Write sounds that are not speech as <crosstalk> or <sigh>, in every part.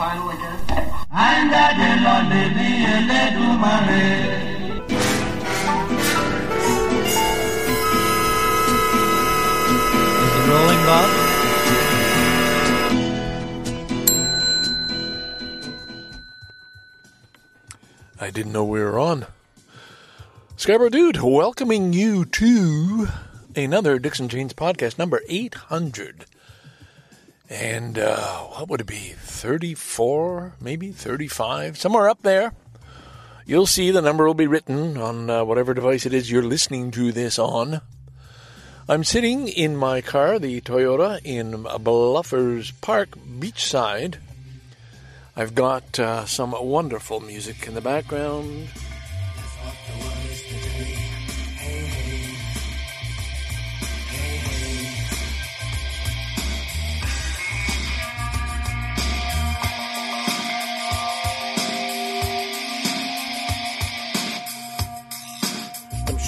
final again? Àńjáde lọ lè ní Elédùmarè. Is it rolling, Bob? I didn't know we were on. Scarborough Dude, welcoming you to another Dixon Janes podcast, number 800. And uh, what would it be? 34, maybe 35, somewhere up there. You'll see the number will be written on uh, whatever device it is you're listening to this on. I'm sitting in my car, the Toyota, in Bluffers Park, beachside. I've got uh, some wonderful music in the background.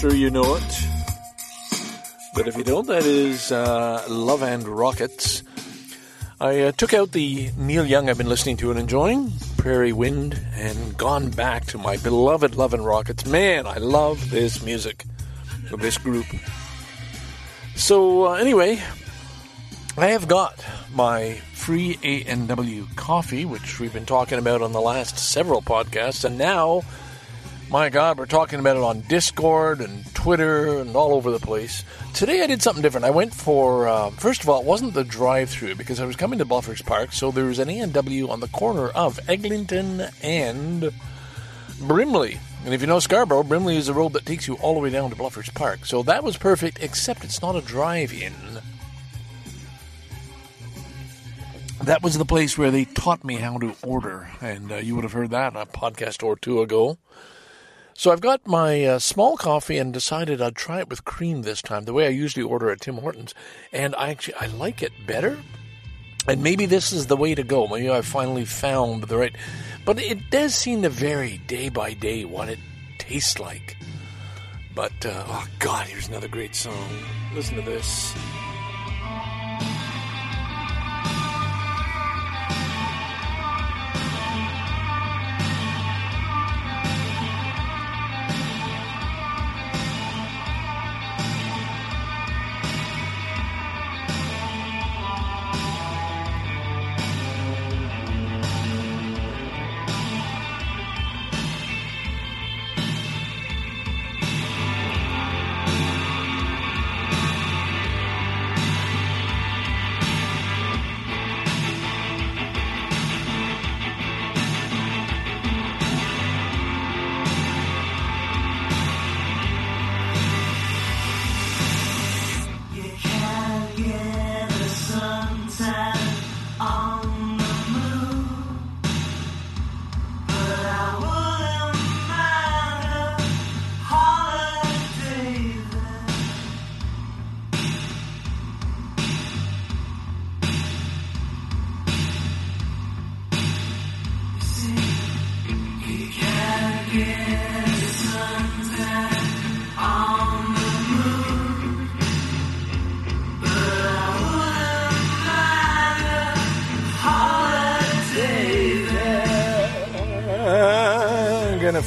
Sure you know it. But if you don't, that is uh, Love and Rockets. I uh, took out the Neil Young I've been listening to and enjoying, Prairie Wind, and gone back to my beloved Love and Rockets. Man, I love this music of this group. So, uh, anyway, I have got my free A&W coffee, which we've been talking about on the last several podcasts, and now, my God, we're talking about it on Discord and Twitter and all over the place. Today I did something different. I went for, uh, first of all, it wasn't the drive-through because I was coming to Bluffers Park, so there was an A&W on the corner of Eglinton and Brimley. And if you know Scarborough, Brimley is the road that takes you all the way down to Bluffers Park. So that was perfect, except it's not a drive-in. That was the place where they taught me how to order, and uh, you would have heard that a podcast or two ago. So I've got my uh, small coffee and decided I'd try it with cream this time, the way I usually order at Tim Hortons, and I actually I like it better. And maybe this is the way to go. Maybe I finally found the right. But it does seem to vary day by day what it tastes like. But uh, oh God, here's another great song. Listen to this.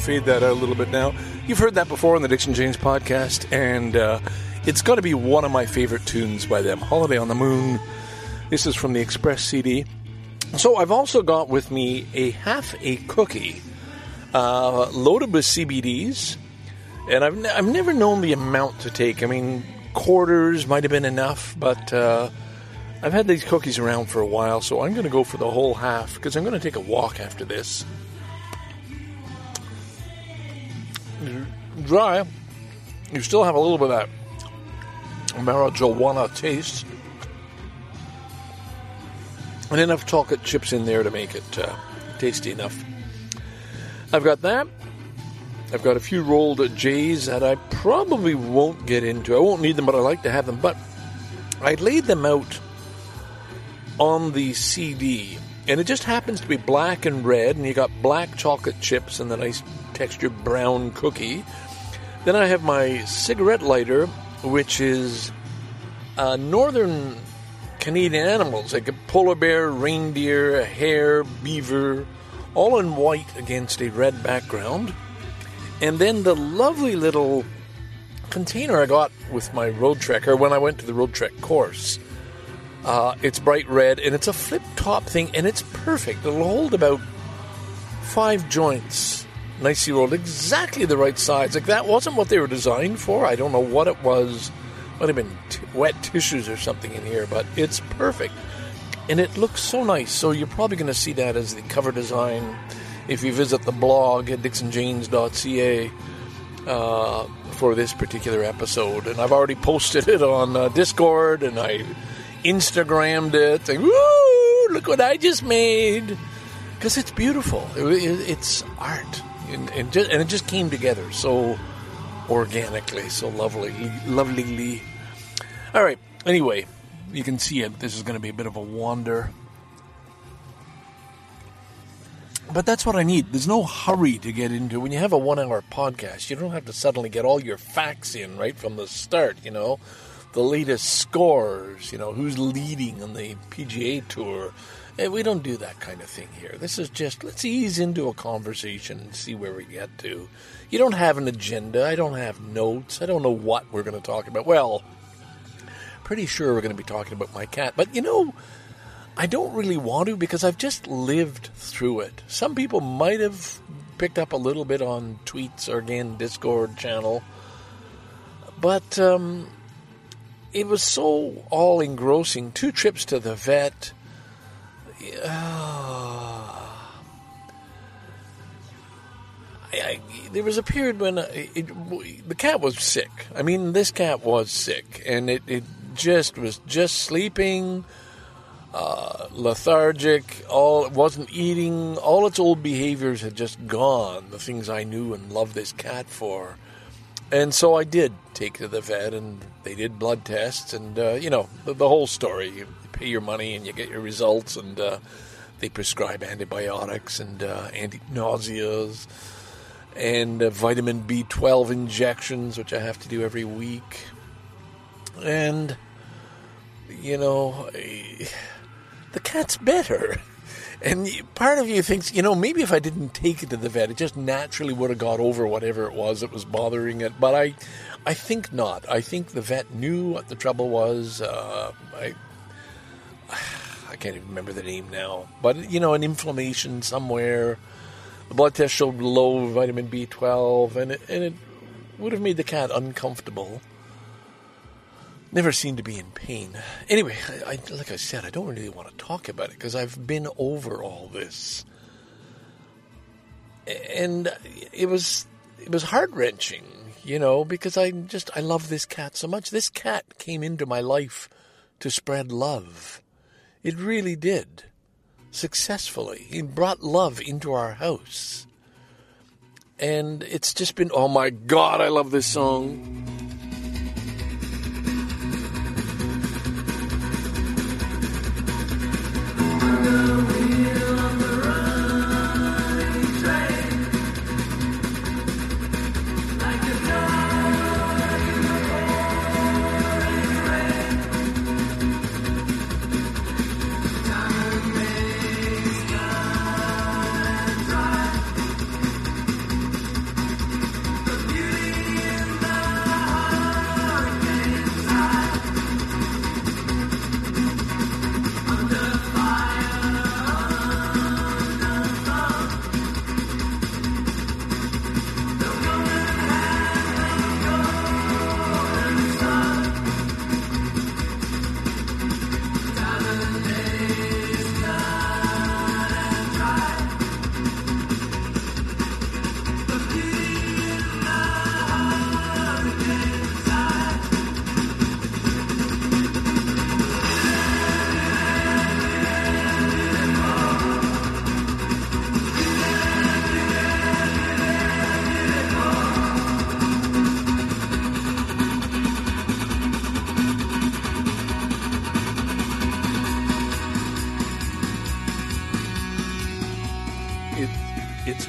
Fade that out a little bit now. You've heard that before on the Dixon Janes podcast, and uh, it's going to be one of my favorite tunes by them Holiday on the Moon. This is from the Express CD. So I've also got with me a half a cookie uh, loaded with CBDs, and I've, ne- I've never known the amount to take. I mean, quarters might have been enough, but uh, I've had these cookies around for a while, so I'm going to go for the whole half because I'm going to take a walk after this. Dry. You still have a little bit of that marijuana taste. And enough chocolate chips in there to make it uh, tasty enough. I've got that. I've got a few rolled J's that I probably won't get into. I won't need them, but I like to have them. But I laid them out on the CD, and it just happens to be black and red, and you got black chocolate chips and the nice textured brown cookie. Then I have my cigarette lighter, which is a Northern Canadian animals like a polar bear, reindeer, a hare, beaver, all in white against a red background. And then the lovely little container I got with my road trekker when I went to the road trek course. Uh, it's bright red and it's a flip top thing and it's perfect. It'll hold about five joints nicely rolled, exactly the right size. Like that wasn't what they were designed for. I don't know what it was. Might have been t- wet tissues or something in here, but it's perfect. And it looks so nice. So you're probably going to see that as the cover design if you visit the blog at dixonjanes.ca uh, for this particular episode. And I've already posted it on uh, Discord and I Instagrammed it. Like, Woo! Look what I just made! Because it's beautiful. It, it, it's art. And, and, just, and it just came together so organically, so lovely, lovelily. All right. Anyway, you can see it. This is going to be a bit of a wander. But that's what I need. There's no hurry to get into. When you have a one hour podcast, you don't have to suddenly get all your facts in right from the start, you know. The latest scores, you know, who's leading on the PGA Tour. And we don't do that kind of thing here. This is just let's ease into a conversation and see where we get to. You don't have an agenda. I don't have notes. I don't know what we're going to talk about. Well, pretty sure we're going to be talking about my cat. But you know, I don't really want to because I've just lived through it. Some people might have picked up a little bit on tweets or again Discord channel, but um, it was so all engrossing. Two trips to the vet. <sighs> I, I, there was a period when uh, it, the cat was sick. I mean, this cat was sick, and it, it just was just sleeping, uh, lethargic. All wasn't eating. All its old behaviors had just gone. The things I knew and loved this cat for, and so I did take to the vet, and they did blood tests, and uh, you know the, the, whole story. You pay your money and you get your results, and uh, they prescribe antibiotics and uh, anti-nauseas and uh, vitamin B12 injections, which I have to do every week. And, you know, the cat's better. And part of you thinks, you know, maybe if I didn't take it to the vet, it just naturally would have got over whatever it was that was bothering it. But I, I think not. I think the vet knew what the trouble was. Uh, I, <sighs> I can't even remember the name now. But you know, an inflammation somewhere the blood test showed low vitamin B12, and it, and it would have made the cat uncomfortable. Never seemed to be in pain. Anyway, I, I, like I said, I don't really want to talk about it because I've been over all this, and it was it was heart wrenching, you know, because I just I love this cat so much. This cat came into my life to spread love. It really did successfully. It brought love into our house. And it's just been, oh my God, I love this song.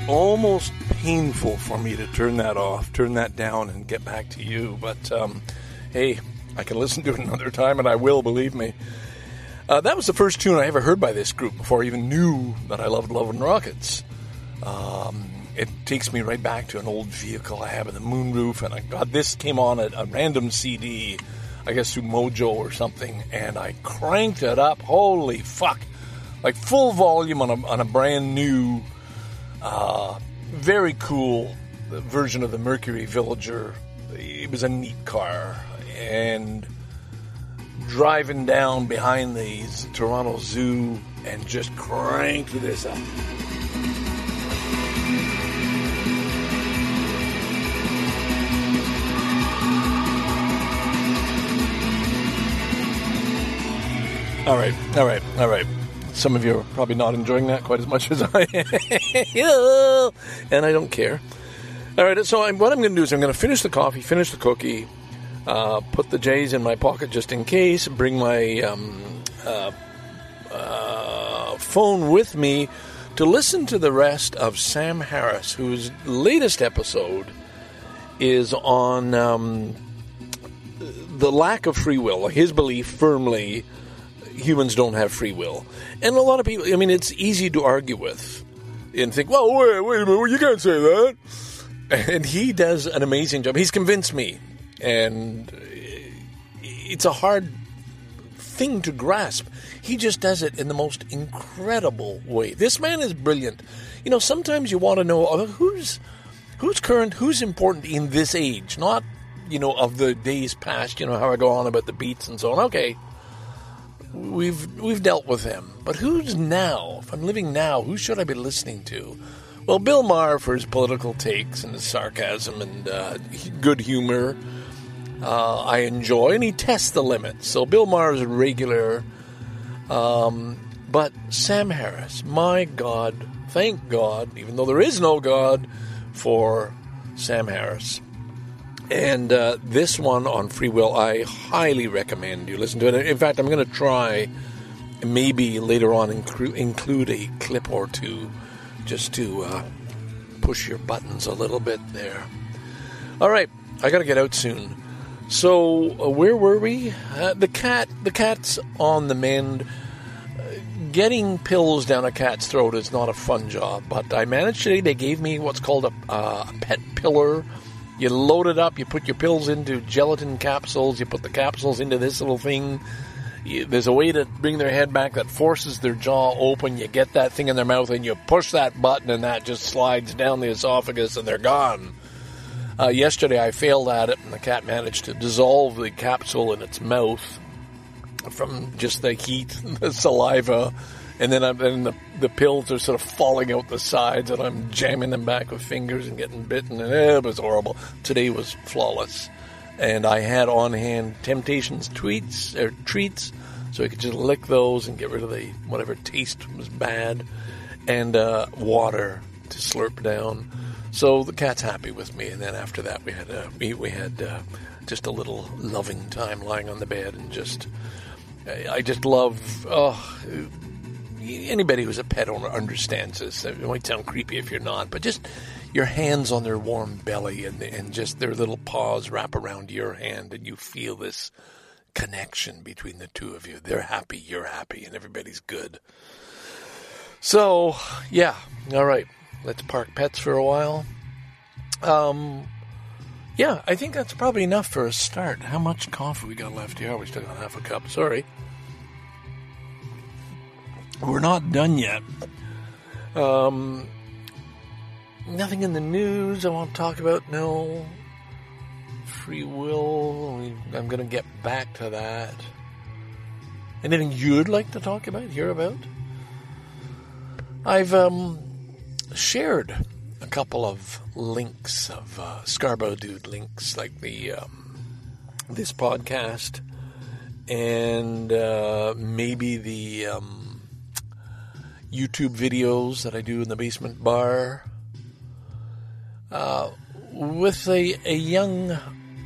Almost painful for me to turn that off, turn that down, and get back to you. But um, hey, I can listen to it <laughs> another time, and I will, believe me. Uh, that was the first tune I ever heard by this group before I even knew that I loved Love and Rockets. Um, it takes me right back to an old vehicle I have in the moonroof, and I got this came on a, a random CD, I guess through Mojo or something, and I cranked it up. Holy fuck! Like full volume on a, on a brand new, uh, very cool version of the Mercury Villager. It was a neat car, and driving down behind the Toronto Zoo and just cranked this up. All right, all right, all right. Some of you are probably not enjoying that quite as much as I am, <laughs> and I don't care. All right, so I'm, what I'm going to do is I'm going to finish the coffee, finish the cookie, uh, put the J's in my pocket just in case, bring my um, uh, uh, phone with me to listen to the rest of Sam Harris, whose latest episode is on um, the lack of free will, his belief firmly humans don't have free will. And a lot of people, I mean, it's easy to argue with and think, well, wait, wait a minute, you can't say that. And he does an amazing job. He's convinced me. And it's a hard thing to grasp. He just does it in the most incredible way. This man is brilliant. You know, sometimes you want to know uh, who's who's current, who's important in this age, not you know of the days past. You know how I go on about the beats and so on. Okay, we've we've dealt with him, but who's now? If I'm living now, who should I be listening to? Well, Bill Maher for his political takes and his sarcasm and uh, good humor. Uh, I enjoy, and he tests the limits. So Bill Maher is a regular. Um, but Sam Harris, my God, thank God, even though there is no God, for Sam Harris. And uh, this one on free will, I highly recommend you listen to it. In fact, I'm going to try maybe later on inclu- include a clip or two just to uh, push your buttons a little bit there. All right, I got to get out soon. So uh, where were we? Uh, the cat. The cat's on the mend. Uh, getting pills down a cat's throat is not a fun job, but I managed today. They gave me what's called a, uh, a pet pillar. You load it up. You put your pills into gelatin capsules. You put the capsules into this little thing. You, there's a way to bring their head back that forces their jaw open. You get that thing in their mouth, and you push that button, and that just slides down the esophagus, and they're gone. Uh, yesterday I failed at it, and the cat managed to dissolve the capsule in its mouth from just the heat, <laughs> the saliva, and then I'm, and the, the pills are sort of falling out the sides, and I'm jamming them back with fingers and getting bitten, and it was horrible. Today was flawless, and I had on hand Temptations tweets or treats, so I could just lick those and get rid of the whatever taste was bad, and uh, water to slurp down. So the cat's happy with me, and then after that we had uh, we, we had uh, just a little loving time lying on the bed, and just I just love. Oh, anybody who's a pet owner understands this. It might sound creepy if you're not, but just your hands on their warm belly and and just their little paws wrap around your hand, and you feel this connection between the two of you. They're happy, you're happy, and everybody's good. So, yeah, all right. Let's park pets for a while. Um, yeah, I think that's probably enough for a start. How much coffee we got left here? We still got half a cup. Sorry. We're not done yet. Um, nothing in the news I want to talk about. No. Free will. I'm going to get back to that. Anything you'd like to talk about, hear about? I've um, shared a couple of links of uh, Dude links, like the um, this podcast, and uh, maybe the um, YouTube videos that I do in the basement bar. Uh, with a, a young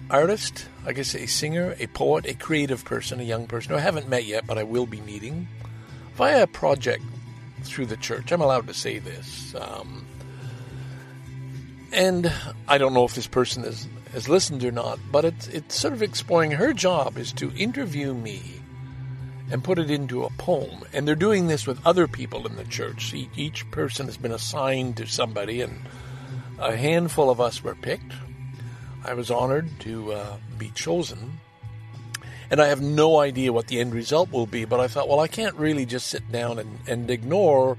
artist, I guess a singer, a poet, a creative person, a young person who I haven't met yet, but I will be meeting via a project through the church. I'm allowed to say this. Um, and I don't know if this person has, has listened or not, but it's, it's sort of exploring her job is to interview me and put it into a poem. And they're doing this with other people in the church. Each person has been assigned to somebody, and a handful of us were picked. I was honored to uh, be chosen. And I have no idea what the end result will be, but I thought, well, I can't really just sit down and, and ignore,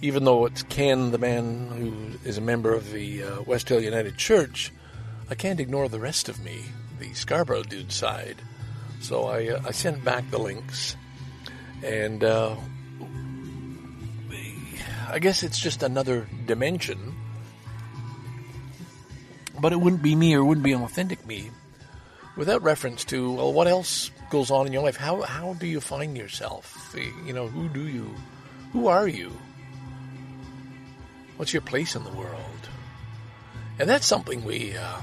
even though it's Ken, the man who is a member of the uh, West Hill United Church, I can't ignore the rest of me, the Scarborough dude side. So I, uh, I sent back the links, and uh, I guess it's just another dimension. But it wouldn't be me or it wouldn't be an authentic me without reference to well, what else goes on in your life. How how do you find yourself? You know, who do you, who are you? What's your place in the world? And that's something we uh,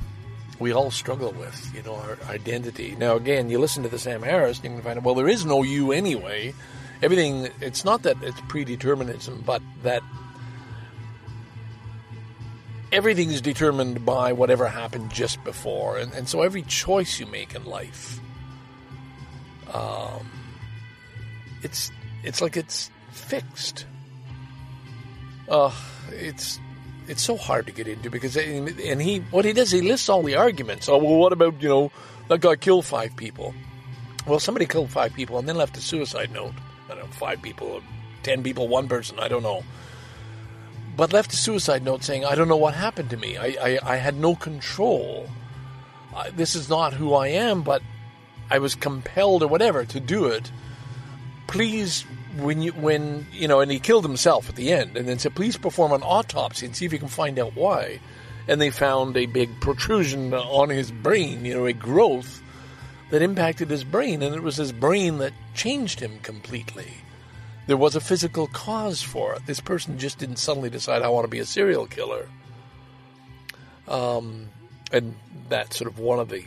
we all struggle with, you know, our identity. Now, again, you listen to the Sam Harris, and you can find out, well, there is no you anyway. Everything, it's not that it's predeterminism, but that everything is determined by whatever happened just before. And, and so every choice you make in life, um, it's, it's like it's fixed. Uh, it's it's so hard to get into because and he what he does he lists all the arguments. Oh well, what about you know that guy killed five people? Well, somebody killed five people and then left a suicide note. I don't know, five people, ten people, one person. I don't know. But left a suicide note saying, "I don't know what happened to me. I I, I had no control. I, this is not who I am, but I was compelled or whatever to do it. Please when you when you know, and he killed himself at the end, and then said, "Please perform an autopsy and see if you can find out why." And they found a big protrusion on his brain, you know, a growth that impacted his brain, and it was his brain that changed him completely. There was a physical cause for it. This person just didn't suddenly decide, "I want to be a serial killer." Um, and that's sort of one of the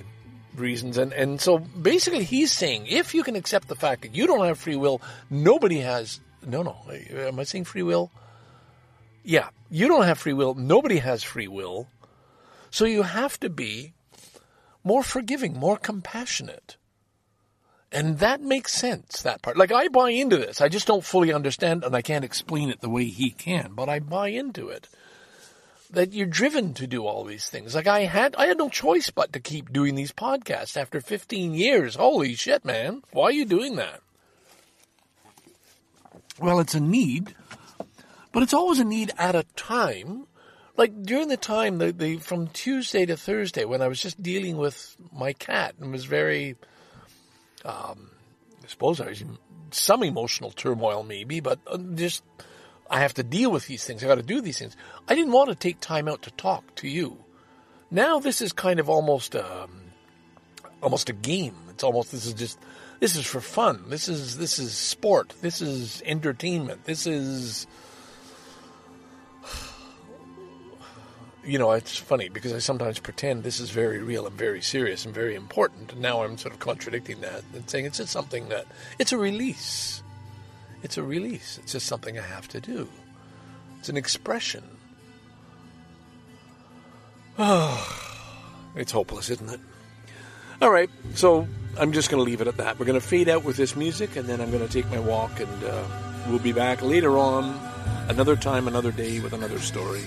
reasons. And, and so basically he's saying if you can accept the fact that you don't have free will, nobody has, no, no, am I saying free will? Yeah, you don't have free will, nobody has free will. So you have to be more forgiving, more compassionate. And that makes sense, that part. Like, I buy into this. I just don't fully understand and I can't explain it the way he can, but I buy into it that you're driven to do all these things. Like I had, I had no choice but to keep doing these podcasts after 15 years. Holy shit, man. Why are you doing that? Well, it's a need, but it's always a need at a time. Like during the time, the, the from Tuesday to Thursday, when I was just dealing with my cat and was very, um, I suppose I was in some emotional turmoil, maybe, but uh, just I have to deal with these things. I got to do these things. I didn't want to take time out to talk to you. Now this is kind of almost um, almost a game. It's almost this is just this is for fun. This is this is sport. This is entertainment. This is you know, it's funny because I sometimes pretend this is very real and very serious and very important. And now I'm sort of contradicting that and saying it's just something that it's a release. It's a release. It's just something I have to do. It's an expression. Oh, <sighs> it's hopeless, isn't it? All right, so I'm just going to leave it at that. We're going to fade out with this music, and then I'm going to take my walk, and uh, we'll be back later on, another time, another day, with another story.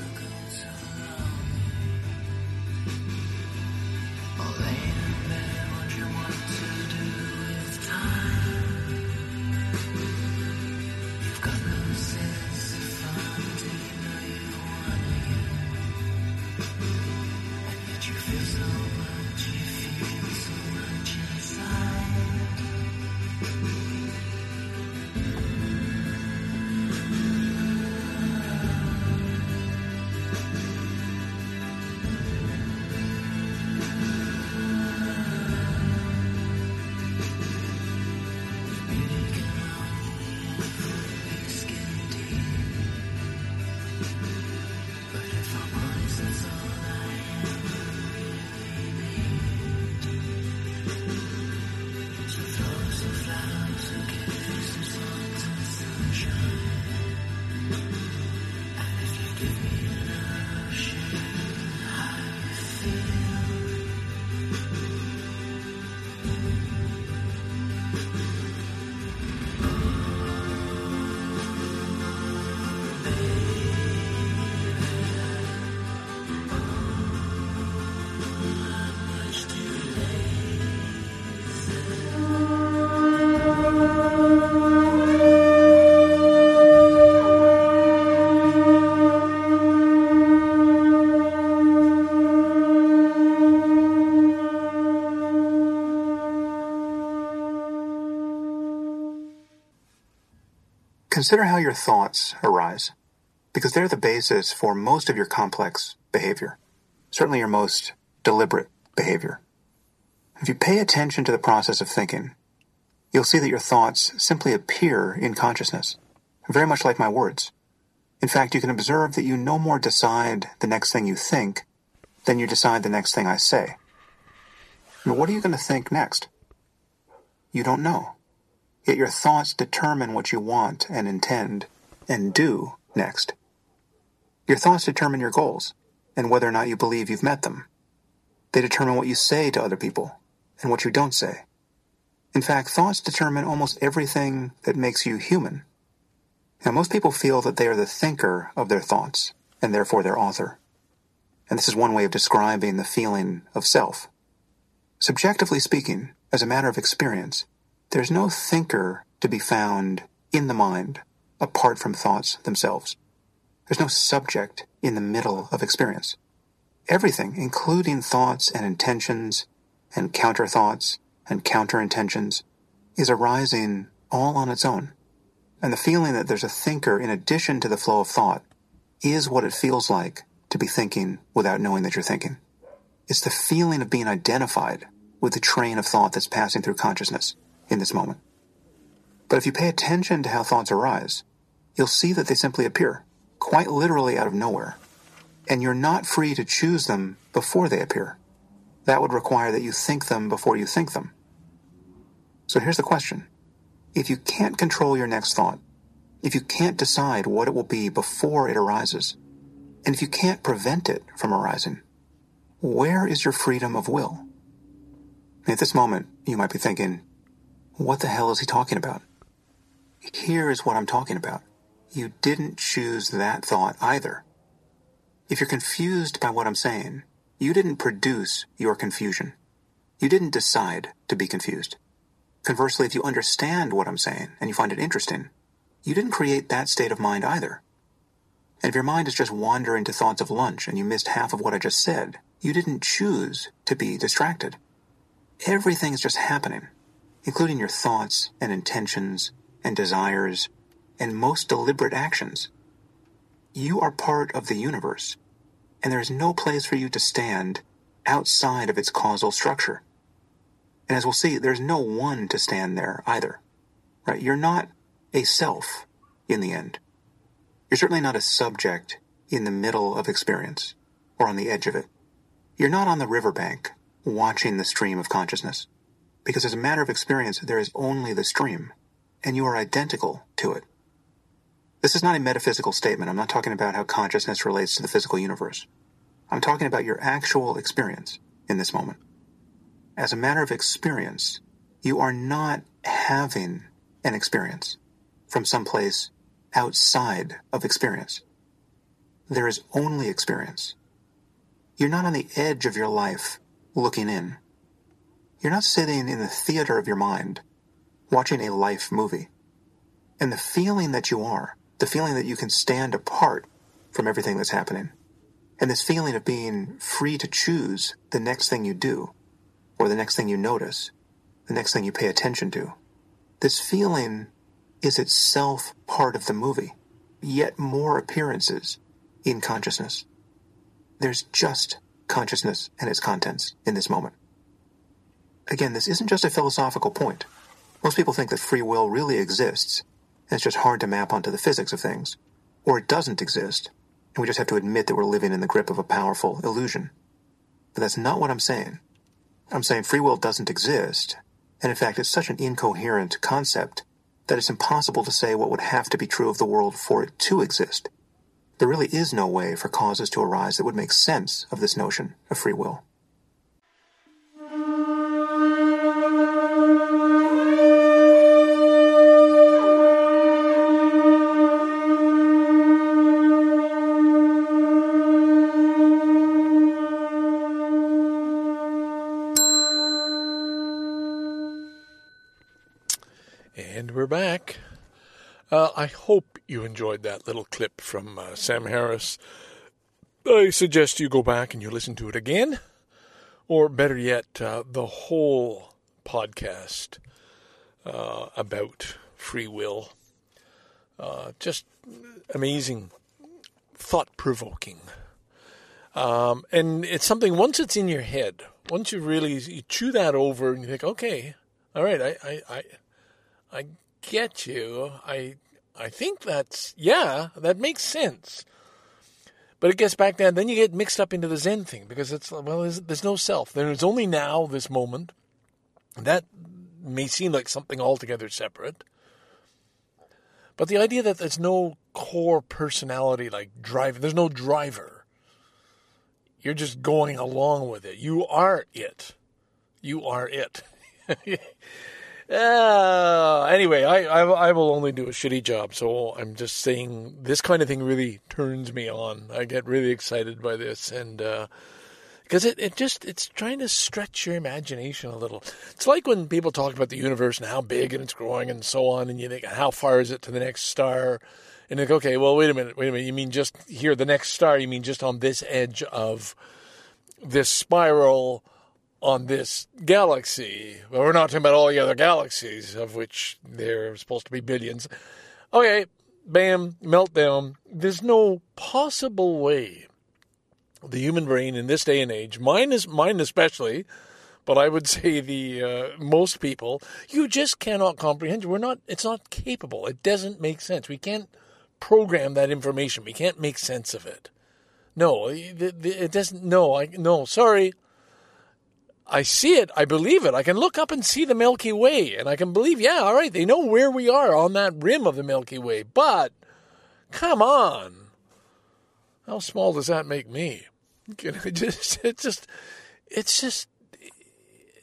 Consider how your thoughts arise, because they're the basis for most of your complex behavior, certainly your most deliberate behavior. If you pay attention to the process of thinking, you'll see that your thoughts simply appear in consciousness, very much like my words. In fact, you can observe that you no more decide the next thing you think than you decide the next thing I say. Now, what are you going to think next? You don't know. Yet your thoughts determine what you want and intend and do next. Your thoughts determine your goals and whether or not you believe you've met them. They determine what you say to other people and what you don't say. In fact, thoughts determine almost everything that makes you human. Now, most people feel that they are the thinker of their thoughts and therefore their author. And this is one way of describing the feeling of self. Subjectively speaking, as a matter of experience, there's no thinker to be found in the mind apart from thoughts themselves. There's no subject in the middle of experience. Everything, including thoughts and intentions and counter thoughts and counter intentions, is arising all on its own. And the feeling that there's a thinker in addition to the flow of thought is what it feels like to be thinking without knowing that you're thinking. It's the feeling of being identified with the train of thought that's passing through consciousness in this moment. But if you pay attention to how thoughts arise, you'll see that they simply appear, quite literally out of nowhere. And you're not free to choose them before they appear. That would require that you think them before you think them. So here's the question. If you can't control your next thought, if you can't decide what it will be before it arises, and if you can't prevent it from arising, where is your freedom of will? At this moment, you might be thinking, what the hell is he talking about? Here is what I'm talking about. You didn't choose that thought either. If you're confused by what I'm saying, you didn't produce your confusion. You didn't decide to be confused. Conversely, if you understand what I'm saying and you find it interesting, you didn't create that state of mind either. And if your mind is just wandering to thoughts of lunch and you missed half of what I just said, you didn't choose to be distracted. Everything is just happening, including your thoughts and intentions and desires and most deliberate actions. You are part of the universe, and there is no place for you to stand outside of its causal structure. And as we'll see, there's no one to stand there either. Right? You're not a self in the end. You're certainly not a subject in the middle of experience or on the edge of it. You're not on the riverbank watching the stream of consciousness. Because as a matter of experience, there is only the stream, and you are identical to it. This is not a metaphysical statement. I'm not talking about how consciousness relates to the physical universe. I'm talking about your actual experience in this moment. As a matter of experience, you are not having an experience from some place outside of experience. There is only experience. You're not on the edge of your life looking in. You're not sitting in the theater of your mind watching a life movie. And the feeling that you are, the feeling that you can stand apart from everything that's happening, and this feeling of being free to choose the next thing you do, or the next thing you notice, the next thing you pay attention to, this feeling is itself part of the movie, yet more appearances in consciousness. There's just consciousness and its contents in this moment. Again, this isn't just a philosophical point. Most people think that free will really exists, and it's just hard to map onto the physics of things. Or it doesn't exist, and we just have to admit that we're living in the grip of a powerful illusion. But that's not what I'm saying. I'm saying free will doesn't exist, and in fact, it's such an incoherent concept that it's impossible to say what would have to be true of the world for it to exist. There really is no way for causes to arise that would make sense of this notion of free will. You enjoyed that little clip from uh, Sam Harris. I suggest you go back and you listen to it again, or better yet, uh, the whole podcast uh, about free will. Uh, just amazing, thought provoking. Um, and it's something once it's in your head, once you really you chew that over and you think, okay, all right, I, I, I, I get you. I, I think that's yeah, that makes sense. But it gets back then. Then you get mixed up into the Zen thing because it's well, there's, there's no self. There's only now, this moment. That may seem like something altogether separate. But the idea that there's no core personality like driver, there's no driver. You're just going along with it. You are it. You are it. <laughs> uh, anyway, I, I, I will only do a shitty job, so I'm just saying this kind of thing really turns me on. I get really excited by this, and uh, because it, it just it's trying to stretch your imagination a little. It's like when people talk about the universe and how big and it's growing and so on, and you think how far is it to the next star, and think okay, well wait a minute, wait a minute, you mean just here the next star? You mean just on this edge of this spiral on this galaxy? But we're not talking about all the other galaxies, of which there are supposed to be billions. Okay, bam, meltdown. There's no possible way the human brain in this day and age, mine is mine especially, but I would <laughs> say the uh, most people, you just cannot comprehend. We're not. It's not capable. It doesn't make sense. We can't program that information. We can't make sense of it. No, it, doesn't. No, I no. Sorry. I see it. I believe it. I can look up and see the Milky Way, and I can believe. Yeah, all right. They know where we are on that rim of the Milky Way, but come on. How small does that make me? <laughs> You know, just it's just it's just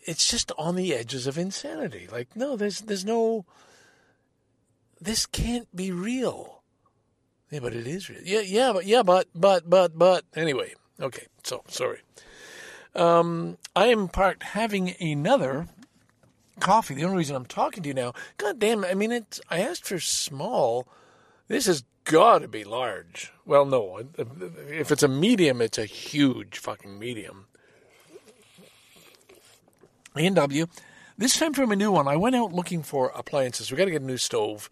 it's just on the edges of insanity. Like no, there's there's no this can't be real. Yeah, but it is real. Yeah, yeah, but yeah, but but but but anyway. Okay, so sorry. Um, I am part having another coffee. The only reason I'm talking to you now, God damn, I mean, it's, I asked for small. This has got to be large. Well, no. If it's a medium, it's a huge fucking medium. A&W. This time from a new one, I went out looking for appliances. We got to get a new stove.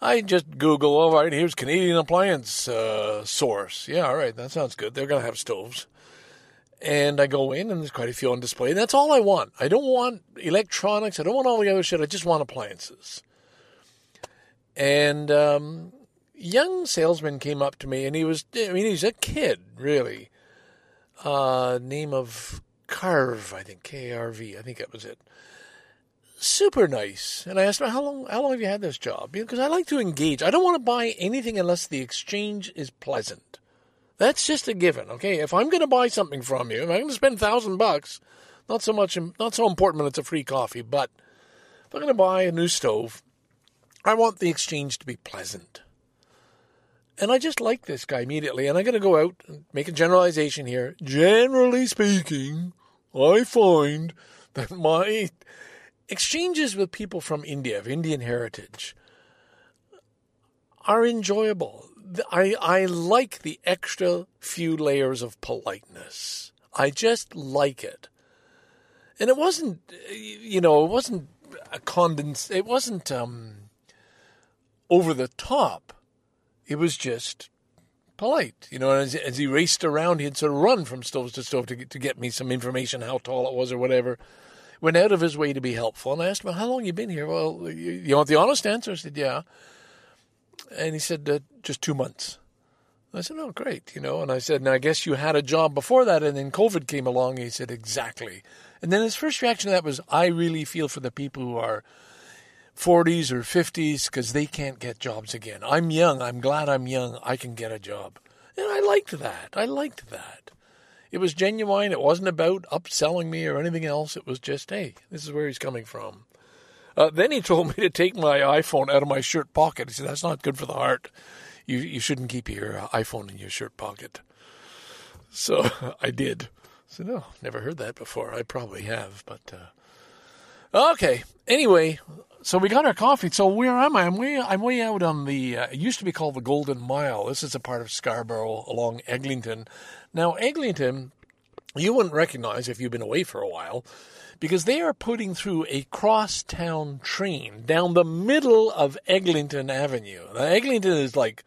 I just Google, all right, here's Canadian appliance uh, source. Yeah, all right, that sounds good. They're going to have stoves. And I go in, and there's quite a few on display. And that's all I want. I don't want electronics. I don't want all the other shit. I just want appliances. And um, young salesman came up to me, and he was, I mean, he's a kid, really. Uh, name of Carve, I think, K R V, I think that was it. Super nice. And I asked him, how long, how long have you had this job? Because I like to engage. I don't want to buy anything unless the exchange is pleasant. That's just a given, okay? If I'm going to buy something from you, if I'm going to spend a thousand bucks, not so much, not so important when it's a free coffee, but if I'm going to buy a new stove, I want the exchange to be pleasant. And I just like this guy immediately. And I'm going to go out and make a generalization here. Generally speaking, I find that my exchanges with people from India, of Indian heritage, are enjoyable. I, I like the extra few layers of politeness. I just like it. And it wasn't, you know, it wasn't a condens, it wasn't um, over the top. It was just polite, you know. As, as he raced around, he'd sort of run from stove to stove to get, to get me some information, how tall it was or whatever. Went out of his way to be helpful. And I asked him, how long you been here? Well, you, you want the honest answer? I said, yeah. And he said, uh, just two months. I said, oh, great, you know. And I said, now I guess you had a job before that, and then COVID came along. He said, exactly. And then his first reaction to that was, I really feel for the people who are 40s or 50s because they can't get jobs again. I'm young. I'm glad I'm young. I can get a job. And I liked that. I liked that. It was genuine. It wasn't about upselling me or anything else. It was just, hey, this is where he's coming from. Uh, then he <laughs> told me to take my iPhone out of my shirt pocket. He said, that's not good for the heart. You, you shouldn't keep your uh, iPhone in your shirt pocket. So <laughs> I did. So no, never heard that before. I probably have, but uh, okay. Anyway, so we got our coffee. So where am I? I'm way I'm way out on the. Uh, it used to be called the Golden Mile. This is a part of Scarborough along Eglinton. Now Eglinton you wouldn't recognize if you've been away for a while because they are putting through a crosstown train down the middle of Eglinton Avenue. Now, Eglinton is like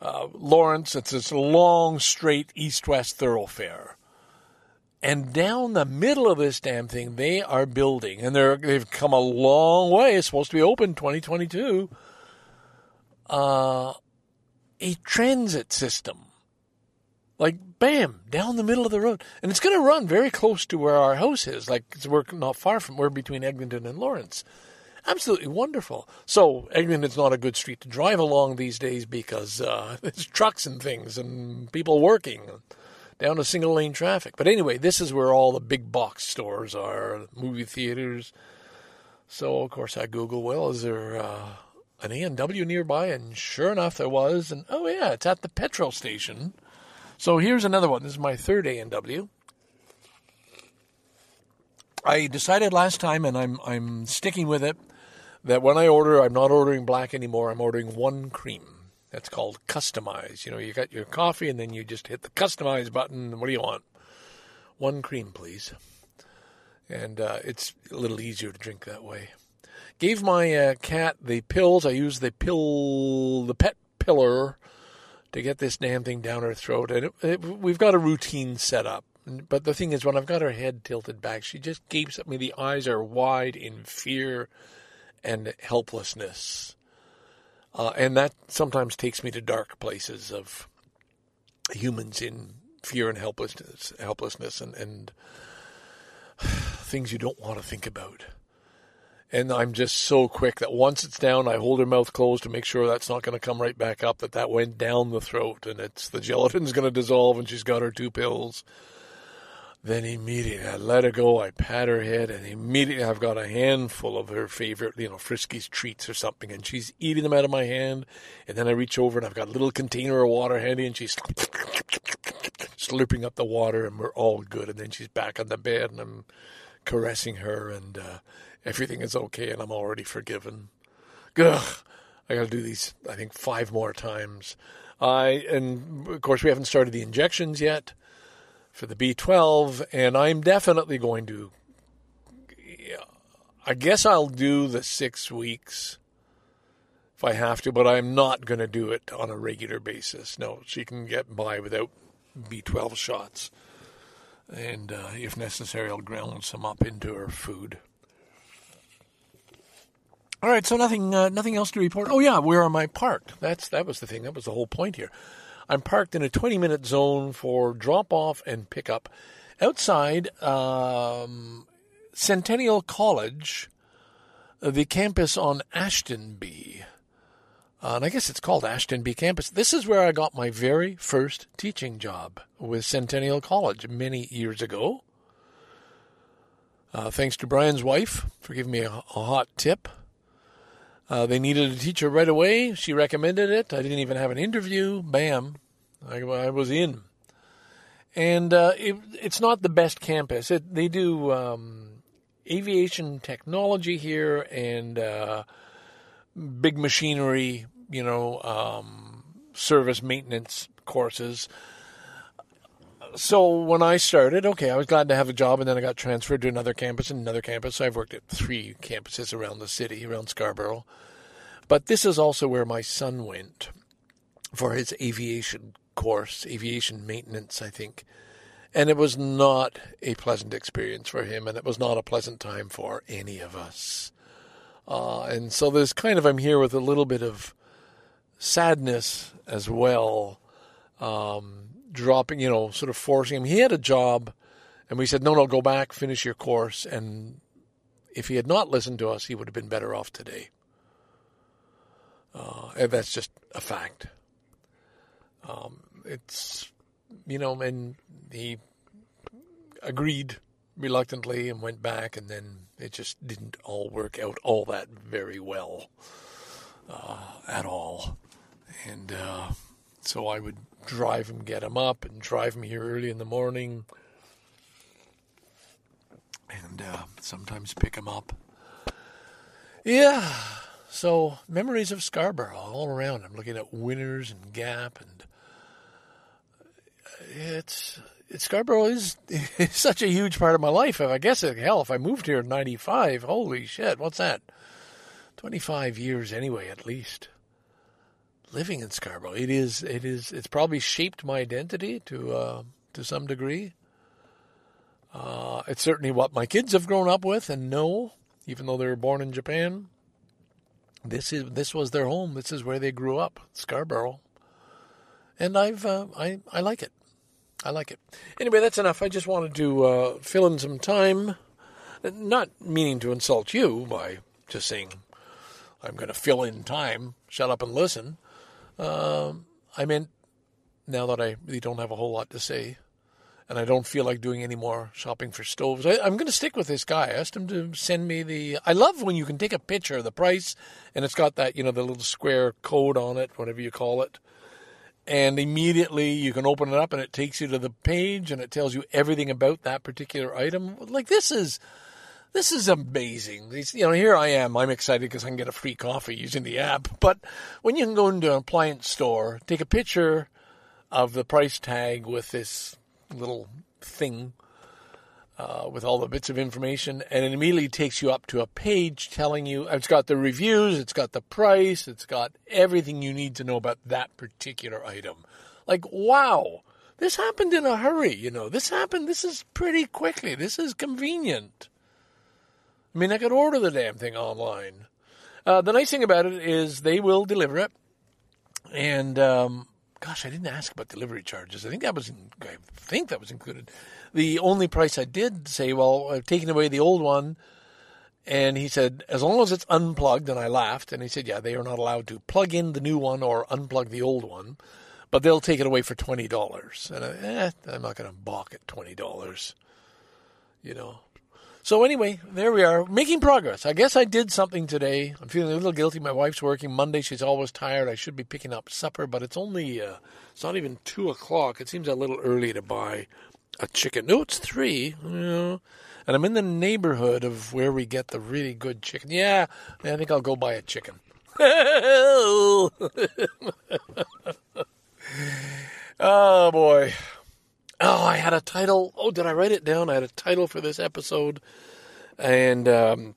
uh, Lawrence, it's this long, straight east west thoroughfare. And down the middle of this damn thing, they are building, and they're, they've come a long way. It's supposed to be open 2022. Uh, a transit system. Like, bam, down the middle of the road. And it's going to run very close to where our house is. Like, we're not far from, we're between Eglinton and Lawrence. Absolutely wonderful. So, Eglinton's not a good street to drive along these days because uh, <laughs> there's trucks and things and people working down to single lane traffic. But anyway, this is where all the big box stores are, movie theaters. So, of course, I Google, well, is there uh, an A&W nearby? And sure enough, there was. And oh, yeah, it's at the petrol station. So here's another one. This is my third A&W. I decided last time, and I'm I'm sticking with it, that when I order, I'm not ordering black anymore. I'm ordering one cream. That's called customize. You know, you got your coffee and then you just hit the customize button. What do you want? One cream, please. And uh, it's a little easier to drink that way. Gave my uh, cat the pills. I used the pill, the pet pillar, to get this damn thing down her throat. And it, it, we've got a routine set up. But the thing is, when I've got her head tilted back, she just gapes at me. The eyes are wide in fear and helplessness. Uh, and that sometimes takes me to dark places of humans in fear and helplessness, helplessness, and, and <sighs> things you don't want to think about. And I'm just so quick that once it's down, I hold her mouth closed to make sure that's not going to come right back up. That that went down the throat, and it's the gelatin's going to dissolve, and she's got her two pills. Then immediately I let her go. I pat her head, and immediately I've got a handful of her favorite, you know, Friskies treats or something, and she's eating them out of my hand. And then I reach over and I've got a little container of water handy, and she's slurping up the water, and we're all good. And then she's back on the bed, and I'm caressing her, and uh, everything is okay, and I'm already forgiven. Ugh, I got to do these. I think five more times. I and of course we haven't started the injections yet for the B12, and I'm definitely going to. I guess I'll do the six weeks if I have to, but I'm not going to do it on a regular basis. No, she can get by without B12 shots. And uh, if necessary, I'll ground some up into her food. All right, so nothing, uh, nothing else to report. Oh yeah, where am I parked? That's that was the thing. That was the whole point here. I'm parked in a 20 minute zone for drop off and pickup outside um, Centennial College, uh, the campus on Ashtonbee. Uh, and I guess it's called Ashtonbee campus. This is where I got my very first teaching job with Centennial College many years ago. Uh, thanks to Brian's wife for giving me a, a hot tip. Uh, they needed a teacher right away. She recommended it. I didn't even have an interview. Bam, I, I was in. And uh, it, it's not the best campus. It, they do um, aviation technology here and uh, big machinery, you know, um, service maintenance courses. So when I started, okay, I was glad to have a job, and then I got transferred to another campus and another campus. So I've worked at three campuses around the city, around Scarborough. But this is also where my son went for his aviation course, aviation maintenance, I think. And it was not a pleasant experience for him, and it was not a pleasant time for any of us. Uh, and so there's kind of, I'm here with a little bit of sadness as well. Um, dropping, you know, sort of forcing him. He had a job, and we said, no, no, go back, finish your course. And if he had not listened to us, he would have been better off today. Uh, and that's just a fact. Um, it's, you know, and he agreed reluctantly and went back, and then it just didn't all work out all that very well uh, at all. And uh, so I would drive him, get him up, and drive him here early in the morning, and uh, sometimes pick him up. Yeah, so memories of Scarborough all around. I'm looking at Winners and Gap, and it's Scarborough is, <laughs> is such a huge part of my life. I guess, hell, if I moved here in 95, holy shit, what's that? 25 years anyway, at least. Living in Scarborough. It is, it is, it's probably shaped my identity to, uh, to some degree. Uh, it's certainly what my kids have grown up with and know, even though they were born in Japan. This is this was their home. This is where they grew up, Scarborough, and I've uh, I I like it. I like it. Anyway, that's enough. I just wanted to uh, fill in some time, not meaning to insult you by just saying I'm going to fill in time. Shut up and listen. Um, I meant now that I really don't have a whole lot to say, and I don't feel like doing any more shopping for stoves. I, am going to stick with this guy. I asked him to send me the. I love when you can take a picture of the price, and it's got that you know the little square code on it, whatever you call it, and immediately you can open it up and it takes you to the page and it tells you everything about that particular item. Like this is. This is amazing. These, you know, here I am. I'm excited because I can get a free coffee using the app. But when you can go into an appliance store, take a picture of the price tag with this little thing uh, with all the bits of information, and it immediately takes you up to a page telling you it's got the reviews, it's got the price, it's got everything you need to know about that particular item. Like, wow, this happened in a hurry, you know. This happened, this is pretty quickly, this is convenient. I mean, I could order the damn thing online. Uh, the nice thing about it is they will deliver it, and um, gosh, I didn't ask about delivery charges. I think that was, in, I think that was included. The only price I did say, well, I've taken away the old one, and he said, as long as it's unplugged, and I laughed, and he said, yeah, they are not allowed to plug in the new one or unplug the old one, but they'll take it away for twenty dollars. And I, eh, I'm not going to balk at twenty dollars, you know. So anyway, there we are, making progress. I guess I did something today. I'm feeling a little guilty. My wife's working Monday. She's always tired. I should be picking up supper, but it's only uh, it's not even two o'clock. It seems a little early to buy a chicken. No, it's three. You know, and I'm in the neighborhood of where we get the really good chicken. Yeah, I think I'll go buy a chicken. <laughs> oh boy. Oh, I had a title. Oh, did I write it down? I had a title for this episode, and um,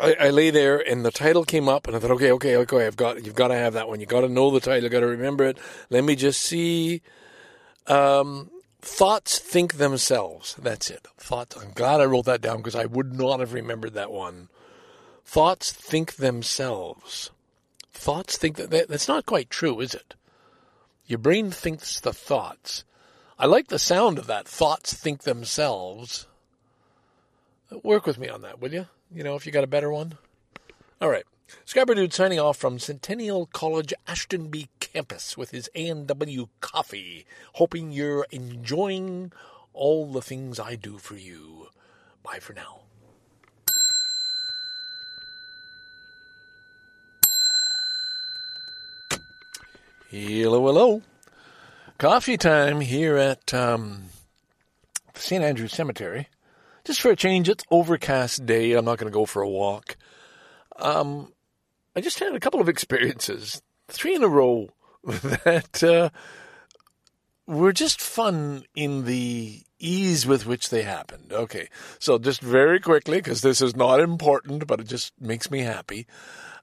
I, I, lay there, and the title came up, and I thought, okay, okay, okay, I've got, you've got to have that one. You got to know the title, You got to remember it. Let me just see. Um, thoughts think themselves. That's it. Thoughts. I'm glad I wrote that down because I would not have remembered that one. Thoughts think themselves. Thoughts think that, that that's not quite true, is it? Your brain thinks the thoughts I like the sound of that. Thoughts think themselves. Work with me on that, will you? You know, if you got a better one. All right. Scarborough Dude signing off from Centennial College Ashtonbee campus with his A&W coffee, hoping you're enjoying all the things I do for you. Bye for now. Hello, hello. Coffee time here at um, St. Andrew's Cemetery. Just for a change, it's overcast day. I'm not going to go for a walk. Um, I just had a couple of <laughs> experiences, three in a row, <laughs> that uh, were just fun in the ease with which they happened. Okay, so just very quickly, because this is not important, but it just makes me happy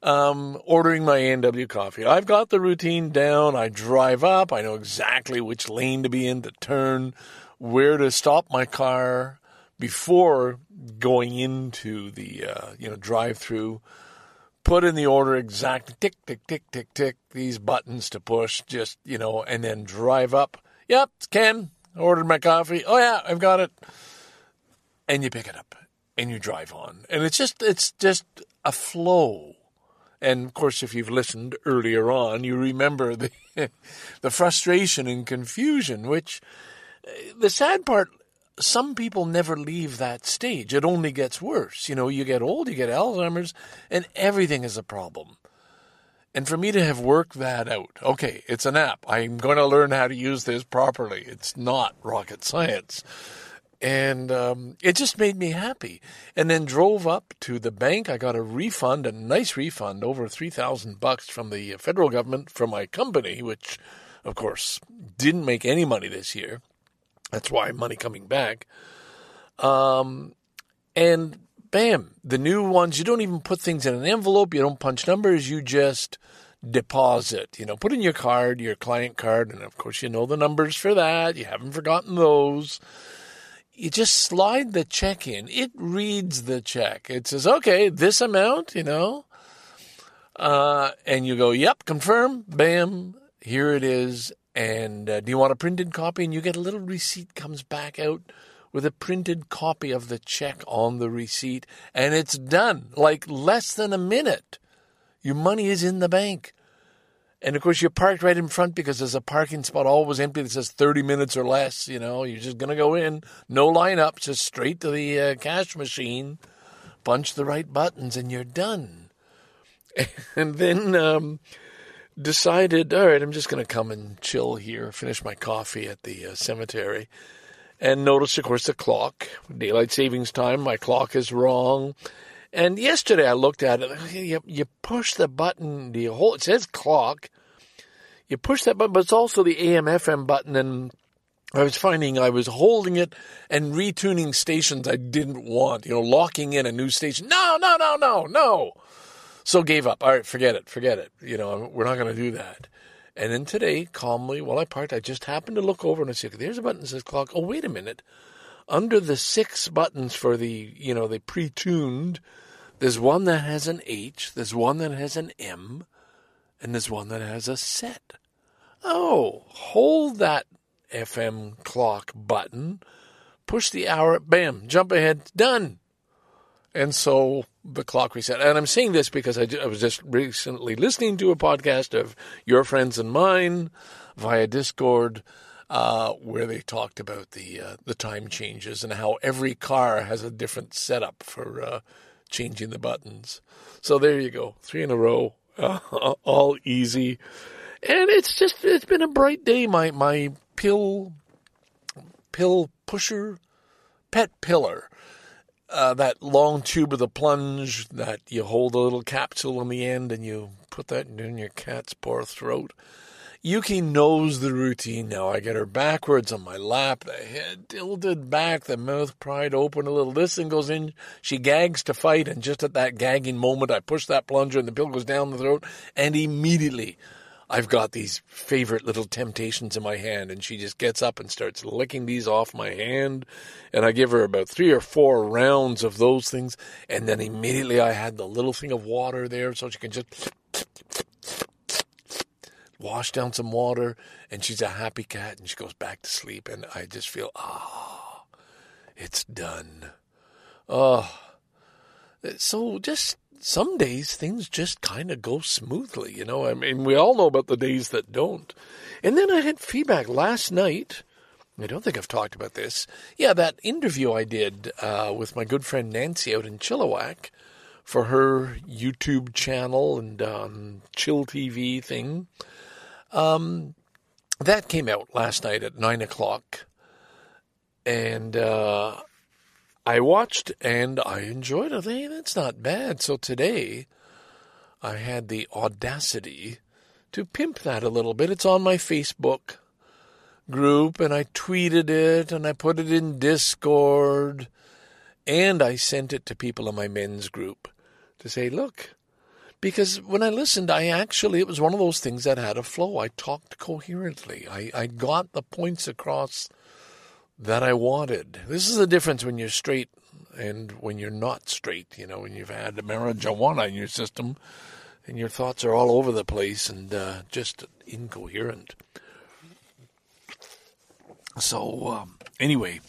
um, ordering my A&W coffee. I've got the routine down. I drive up. I know exactly which lane to be in to turn, where to stop my car before going into the uh, you know drive-through. Put in the order exactly. Tick tick tick tick tick. These buttons to push. Just you know, and then drive up. Yep, Ken. Ordered my coffee. Oh yeah, I've got it. And you pick it up and you drive on, and it's just it's just a flow and of course, if you've listened earlier on, you remember the <laughs> the frustration and confusion. Which uh, the sad part, some people never leave that stage. It only gets worse. You know, you get old, you get Alzheimer's, and everything is a problem. And for me to have worked that out, okay, it's an app. I'm going to learn how to use this properly. It's not rocket science and um, it just made me happy. And then drove up to the bank. I got a refund, a nice refund, over three thousand bucks from the federal government for my company, which, of course, didn't make any money this year. That's why money coming back. Um, and bam, the new ones, you don't even put things in an envelope, you don't punch numbers, you just deposit. You know, put in your card, your client card, and of course, you know the numbers for that. You haven't forgotten those. You just slide the check in. It reads the check. It says, okay, this amount, you know. Uh, and you go, yep, confirm, bam, here it is. And uh, do you want a printed copy? And you get a little receipt comes back out with a printed copy of the check on the receipt, and it's done like less than a minute. Your money is in the bank. And of course, you're parked right in front because there's a parking spot always empty that says 30 minutes or less. You know, you're just going to go in, no lineup, just straight to the uh, cash machine, punch the right buttons, and you're done. <laughs> And then um, decided, all right, I'm just going to come and chill here, finish my coffee at the uh, cemetery. And notice, of course, the clock, daylight savings time, my clock is wrong. And yesterday I looked at it. You, you push the button, the whole, it says clock. You push that button, but it's also the AM FM button. And I was finding I was holding it and retuning stations I didn't want, you know, locking in a new station. No, no, no, no, no. So gave up. All right, forget it, forget it. You know, we're not going to do that. And then today, calmly, while I parked, I just happened to look over and I said, there's a button that says clock. Oh, wait a minute. Under the six buttons for the, you know, the pre-tuned, there's one that has an H, there's one that has an M, and there's one that has a set. Oh, hold that FM clock button, push the hour, bam, jump ahead, done. And so the clock reset. And I'm saying this because I, I was just recently listening to a podcast of your friends and mine via Discord. Uh, where they talked about the uh, the time changes and how every car has a different setup for uh, changing the buttons. So there you go, three in a row, <laughs> all easy, and it's just it's been a bright day. My my pill pill pusher, pet pillar uh, that long tube of the plunge that you hold a little capsule on the end and you put that in your cat's poor throat. Yuki knows the routine now. I get her backwards on my lap, the head tilted back, the mouth pried open a little. This thing goes in. She gags to fight, and just at that gagging moment, I push that plunger and the pill goes down the throat, and immediately I've got these favorite little temptations in my hand, and she just gets up and starts licking these off my hand. And I give her about three or four rounds of those things, and then immediately I had the little thing of water there so she can just wash down some water, and she's a happy cat, and she goes back to sleep. And I just feel, ah, oh, it's done. Oh, so just some days things just kind of go smoothly, you know. I mean, we all know about the days that don't. And then I had feedback last night. I don't think I've talked about this. Yeah, that interview I did uh, with my good friend Nancy out in Chilliwack for her YouTube channel and um, Chill TV thing. Um, that came out last night at nine o'clock, and uh, I watched and I enjoyed it. Hey, that's not bad. So today I had the audacity to pimp that a little bit. It's on my Facebook group and I tweeted it and I put it in Discord and I sent it to people in my men's group to say, look, because when I listened, I actually, it was one of those things that had a flow. I talked coherently. I, I got the points across that I wanted. This is the difference when you're straight and when you're not straight. You know, when you've had marijuana in your system and your thoughts are all over the place and uh, just incoherent. So, um, anyway,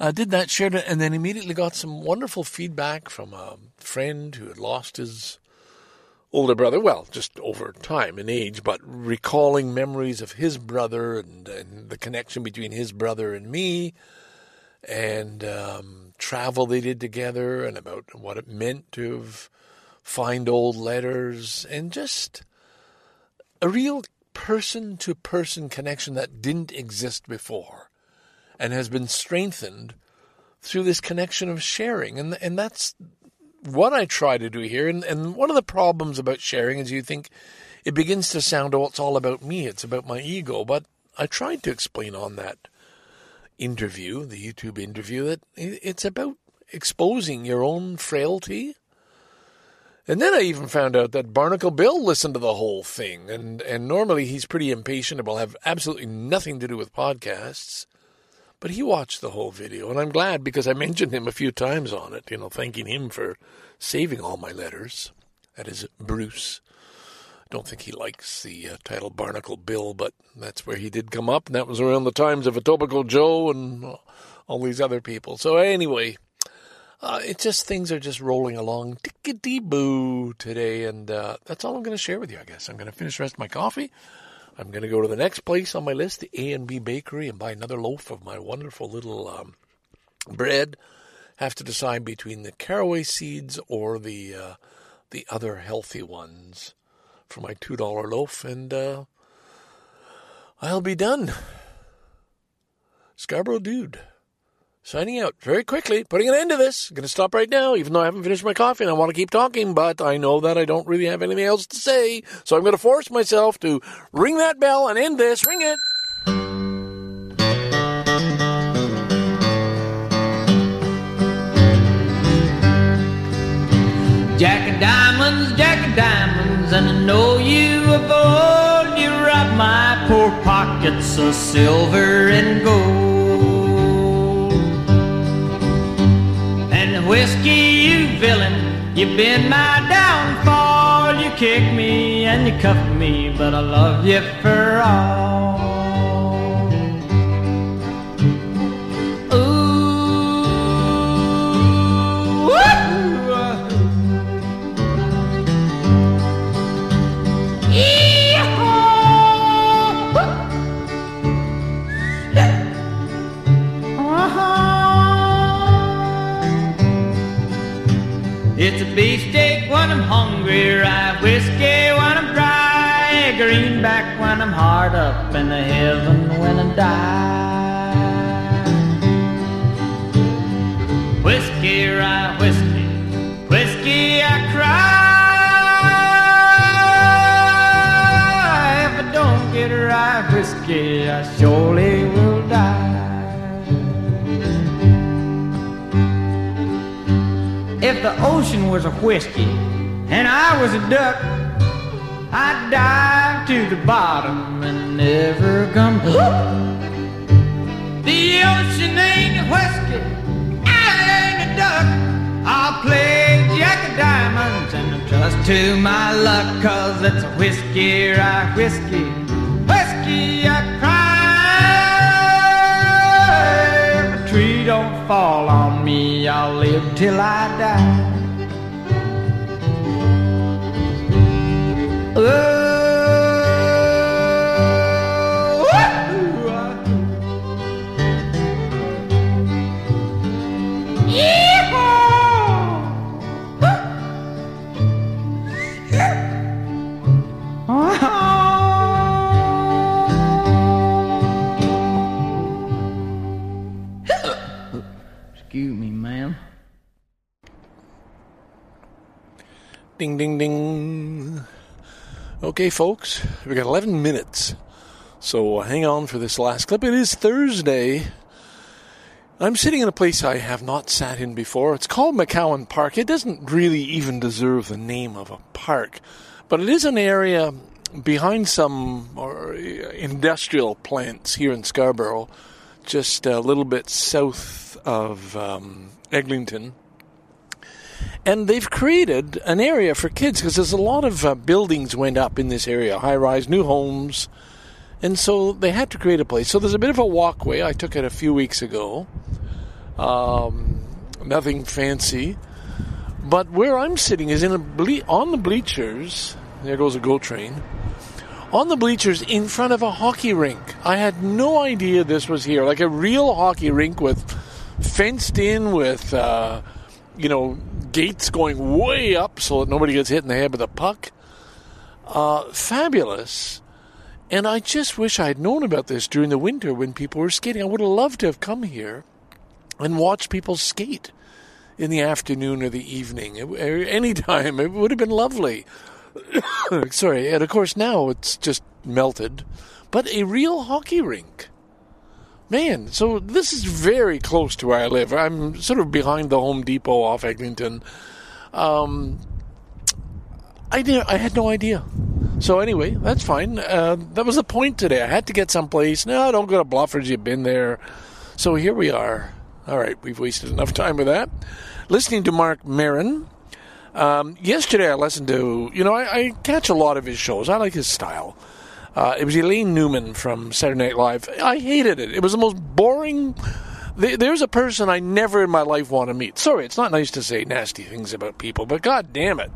I did that, shared it, and then immediately got some wonderful feedback from a friend who had lost his older brother, well, just over time in age, but recalling memories of his brother and, and the connection between his brother and me, and um, travel they did together, and about what it meant to find old letters, and just a real person to person connection that didn't exist before and has been strengthened through this connection of sharing. And, and that's what I try to do here, and, and one of the problems about sharing is you think it begins to sound, oh, it's all about me, it's about my ego. But I tried to explain on that interview, the YouTube interview, that it's about exposing your own frailty. And then I even found out that Barnacle Bill listened to the whole thing, and and normally he's pretty impatient and will have absolutely nothing to do with podcasts. But he watched the whole video, and I'm glad because I mentioned him a few times on it, you know, thanking him for saving all my letters. That is Bruce. I don't think he likes the uh, title Barnacle Bill, but that's where he did come up, and that was around the times of Etobicoke Joe and all these other people. So anyway, uh, it's just things are just rolling along tickety boo today, and uh, that's all I'm going to share with you. I guess I'm going to finish the rest of my coffee. I'm going to go to the next place on my list, the A and B Bakery, and buy another loaf of my wonderful little um, bread. Have to decide between the caraway seeds or the uh, the other healthy ones for my two dollar loaf, and uh, I'll be done. Scarborough dude signing out very quickly, putting an end to this. Going to stop right now, even though I haven't finished my coffee and I want to keep talking, but I know that I don't really have anything else to say. So I'm going to force myself to ring that bell and end this. Ring it. Jack of diamonds, Jack of diamonds, and I know you of. You rob my poor pockets of silver and gold. Whiskey, you villain. You've been my downfall. You kick me and you cuff me, but I love you for all. It's a beefsteak when I'm hungry, rye whiskey when I'm dry, greenback when I'm hard up, and a heaven when I die. Whiskey, rye whiskey, whiskey I cry. If I don't get rye whiskey, I surely the ocean was a whiskey and I was a duck, I'd dive to the bottom and never come back. The ocean ain't a whiskey, I ain't a duck. I'll play Jack of Diamonds and trust to my luck, cause it's a whiskey, right whiskey, whiskey I cry. Don't fall on me, I'll live till I die. Oh. Ding, ding, ding. Okay, folks, we got 11 minutes. So hang on for this last clip. It is Thursday. I'm sitting in a place I have not sat in before. It's called McCowan Park. It doesn't really even deserve the name of a park, but it is an area behind some industrial plants here in Scarborough, just a little bit south of um, Eglinton and they've created an area for kids because there's a lot of uh, buildings went up in this area, high rise, new homes, and so they had to create a place. So there's a bit of a walkway. I took it a few weeks ago. Um, nothing fancy, but where I'm sitting is in a ble- on the bleachers. There goes a GO train. On the bleachers in front of a hockey rink. I had no idea this was here, like a real hockey rink with fenced in with. Uh, you know, gates going way up so that nobody gets hit in the head with a puck. Uh, fabulous. And I just wish I had known about this during the winter when people were skating. I would have loved to have come here and watched people skate in the afternoon or the evening. Any <laughs> time. It would have been lovely. <coughs> Sorry. And of course, now it's just melted. But a real hockey rink man, so this is very close to where I live. I'm sort of behind the Home Depot off Eglinton. Um, I did. I had no idea. So anyway, that's fine. Uh, that was the point today. I had to get someplace. No, don't go to Bluffers. You've been there. So here we are. All right, we've wasted enough time with that. Listening to Marc Maron. Um, yesterday, I listened to. You know, I, I, catch a lot of his shows. I like his style. Uh, it was Laraine Newman from Saturday Night Live. I hated it. It was the most boring. There's a person I never in my life want to meet. Sorry, it's not nice to say nasty things about people, but god damn it.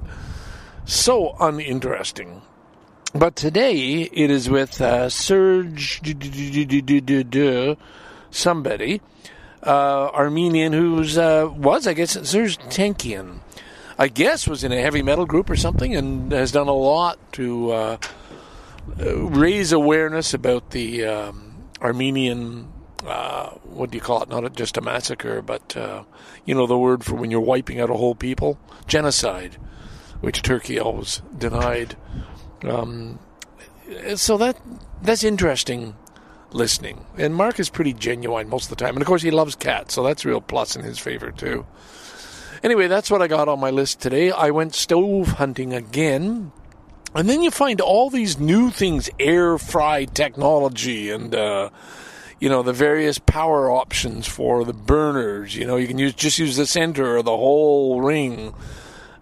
So uninteresting. But today it is with uh, Serj somebody, uh, Armenian who's uh, was I guess Serj Tankian, I guess was in a heavy metal group or something, and has done a lot to uh, raise awareness about the um, Armenian. Uh, what do you call it? Not just a massacre, but uh, you know the word for when you're wiping out a whole people, genocide, which Turkey always denied. Um, so that that's interesting listening. And Marc is pretty genuine most of the time. And of course, he loves cats, so that's a real plus in his favor, too. Anyway, that's what I got on my list today. I went stove hunting again. And then you find all these new things air fry technology and, uh, you know, the various power options for the burners. You know, you can use just use the center or the whole ring.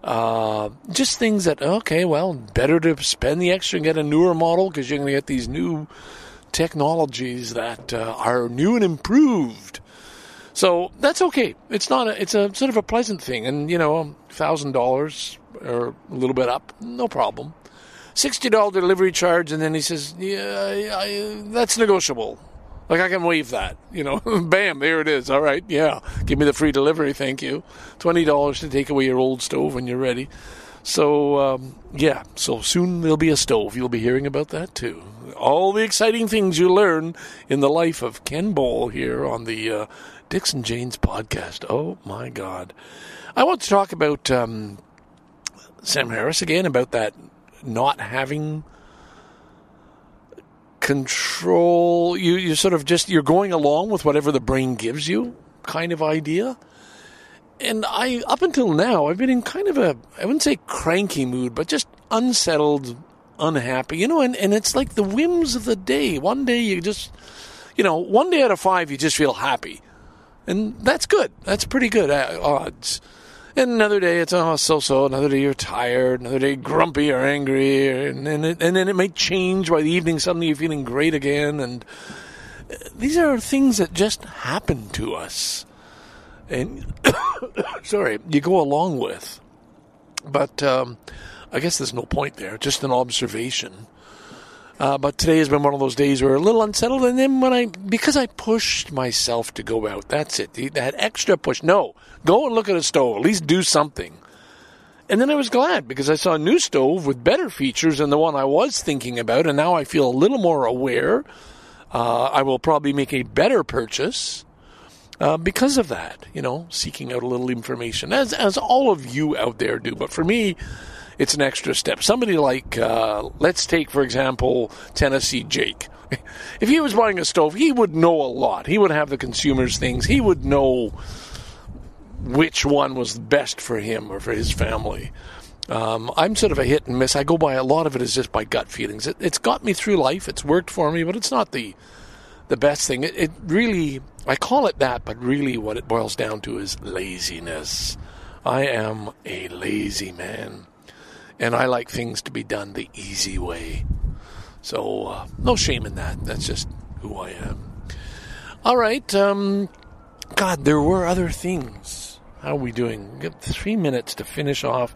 Uh, just things that okay, well, better to spend the extra and get a newer model because you're going to get these new technologies that uh, are new and improved. So that's okay. It's not. A, it's a sort of a pleasant thing, and you know, thousand dollars or a little bit up, no problem. Sixty dollar delivery charge, and then he says, "Yeah, I, that's negotiable." Like I can waive that, you know. <laughs> Bam, there it is. All right, yeah. Give me the free delivery, thank you. Twenty dollars to take away your old stove when you're ready. So um, yeah, so soon there'll be a stove. You'll be hearing about that too. All the exciting things you learn in the life of Ken Ball here on the uh, Dixon Janes podcast. Oh my God! I want to talk about um, Sam Harris again about that not having control. You you sort of just you're going along with whatever the brain gives you, kind of idea. And I up until now I've been in kind of a I wouldn't say cranky mood, but just unsettled, unhappy. You know, and and it's like the whims of the day. One day you just you know, one day out of five you just feel happy. And that's good. That's pretty good uh, odds. And another day it's oh so so. Another day you're tired. Another day grumpy or angry, and and, it, and then it may change by the evening. Suddenly you're feeling great again, and uh, these are things that just happen to us, and <coughs> sorry, you go along with. But um, I guess there's no point there. Just an observation. Uh, but today has been one of those days where a little unsettled, and then when I because I pushed myself to go out, that's it. That extra push. No, go and look at a stove. At least do something. And then I was glad because I saw a new stove with better features than the one I was thinking about, and now I feel a little more aware. Uh, I will probably make a better purchase uh, because of that. You know, seeking out a little information, as as all of you out there do. But for me, it's an extra step. Somebody like, uh, let's take, for example, Tennessee Jake. <laughs> If he was buying a stove, he would know a lot. He would have the consumer's things. He would know which one was the best for him or for his family. Um, I'm sort of a hit and miss. I go by a lot of it is just by gut feelings. It, has got me through life. It's worked for me, but it's not the the best thing. It, it really, I call it that, but really, what it boils down to is laziness. I am a lazy man and I like things to be done the easy way. So, uh, no shame in that. That's just who I am. All right. Um, God, there were other things. How are we doing? We got three minutes to finish off.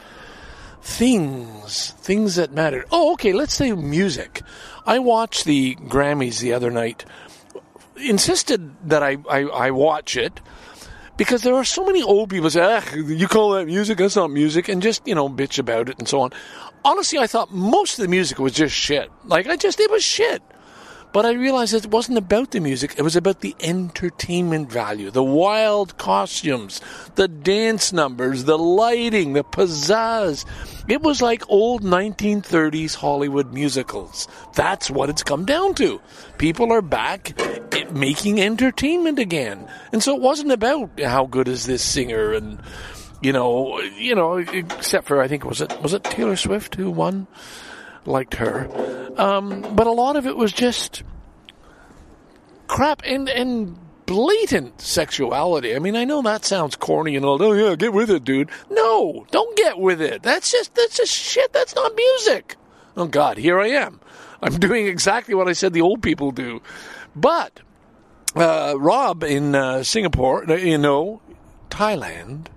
Things, things that mattered. Oh, okay. Let's say music. I watched the Grammys the other night. Insisted that I, I, I watch it because there are so many old people say, ah, you call that music? That's not music, and just you know bitch about it and so on. Honestly, I thought most of the music was just shit. Like I just it was shit. But I realized it wasn't about the music, it was about the entertainment value, the wild costumes, the dance numbers, the lighting, the pizzazz. It was like old 1930s Hollywood musicals. That's what it's come down to. People are back eh, making entertainment again. And so it wasn't about how good is this singer and you know, you know, except for I think was it was it Taylor Swift who won? Liked her, um, but a lot of it was just crap and and blatant sexuality. I mean, I know that sounds corny and all. Oh yeah, get with it, dude. No, don't get with it. That's just that's just shit. That's not music. Oh God, here I am. I'm <laughs> doing exactly what I said the old people do. But uh, Rob in uh, Singapore, you know, Thailand,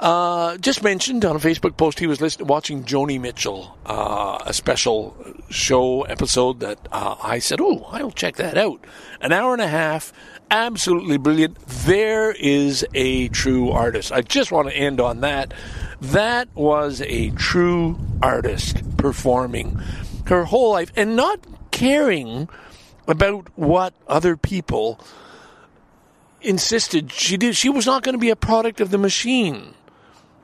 uh, just mentioned on a Facebook post he was listening, watching Joni Mitchell, uh, a special show episode that uh, I said, oh, I'll check that out. An hour and a half, absolutely brilliant. There is a true artist. I just want to end on that. That was a true artist performing her whole life and not caring about what other people insisted she did she was not going to be a product of the machine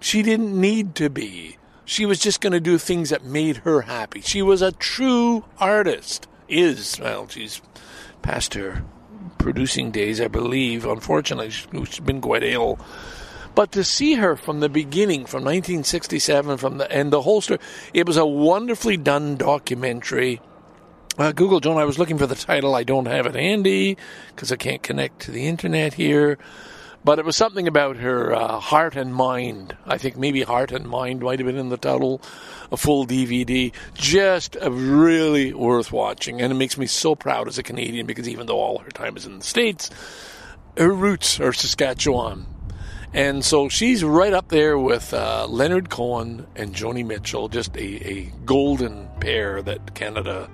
she didn't need to be. She was just going to do things that made her happy. She was a true artist. Is, well, she's past her producing days, I believe. Unfortunately, she's been quite ill. But to see her from the beginning, from 1967, from the and the whole story, it was a wonderfully done documentary. Uh, Google Joan, I was looking for the title. I don't have it handy because I can't connect to the internet here but it was something about her uh, heart and mind. I think maybe heart and mind might have been in the title. A full DVD, just really worth watching, and it makes me so proud as a Canadian because even though all her time is in the states, her roots are Saskatchewan, and so she's right up there with uh, Leonard Cohen and Joni Mitchell, just a, a golden pair that Canada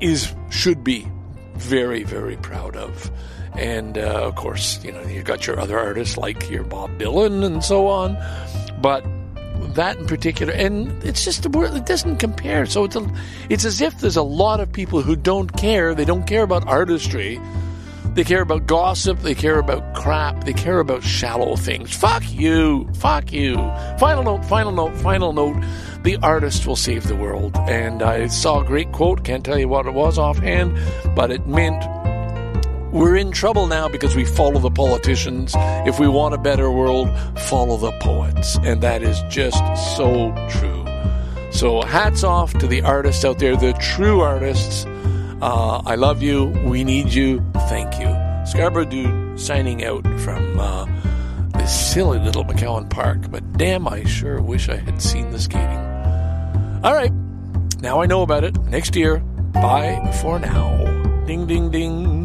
is should be very very proud of. And uh, of course, you know, you've got your other artists like your Bob Dylan and so on. But that in particular, and it's just a word that doesn't compare. So it's, a, it's as if there's a lot of people who don't care. They don't care about artistry. They care about gossip. They care about crap. They care about shallow things. Fuck you. Fuck you. Final note, final note, final note. The artist will save the world. And I saw a great quote. Can't tell you what it was offhand, but it meant we're in trouble now because we follow the politicians. If we want a better world, follow the poets. And that is just so true. So, hats off to the artists out there, the true artists. Uh, I love you. We need you. Thank you. Scarborough Dude signing out from uh, this silly little McCowan Park. But damn, I sure wish I had seen the skating. All right. Now I know about it. Next year. Bye for now. Ding, ding, ding.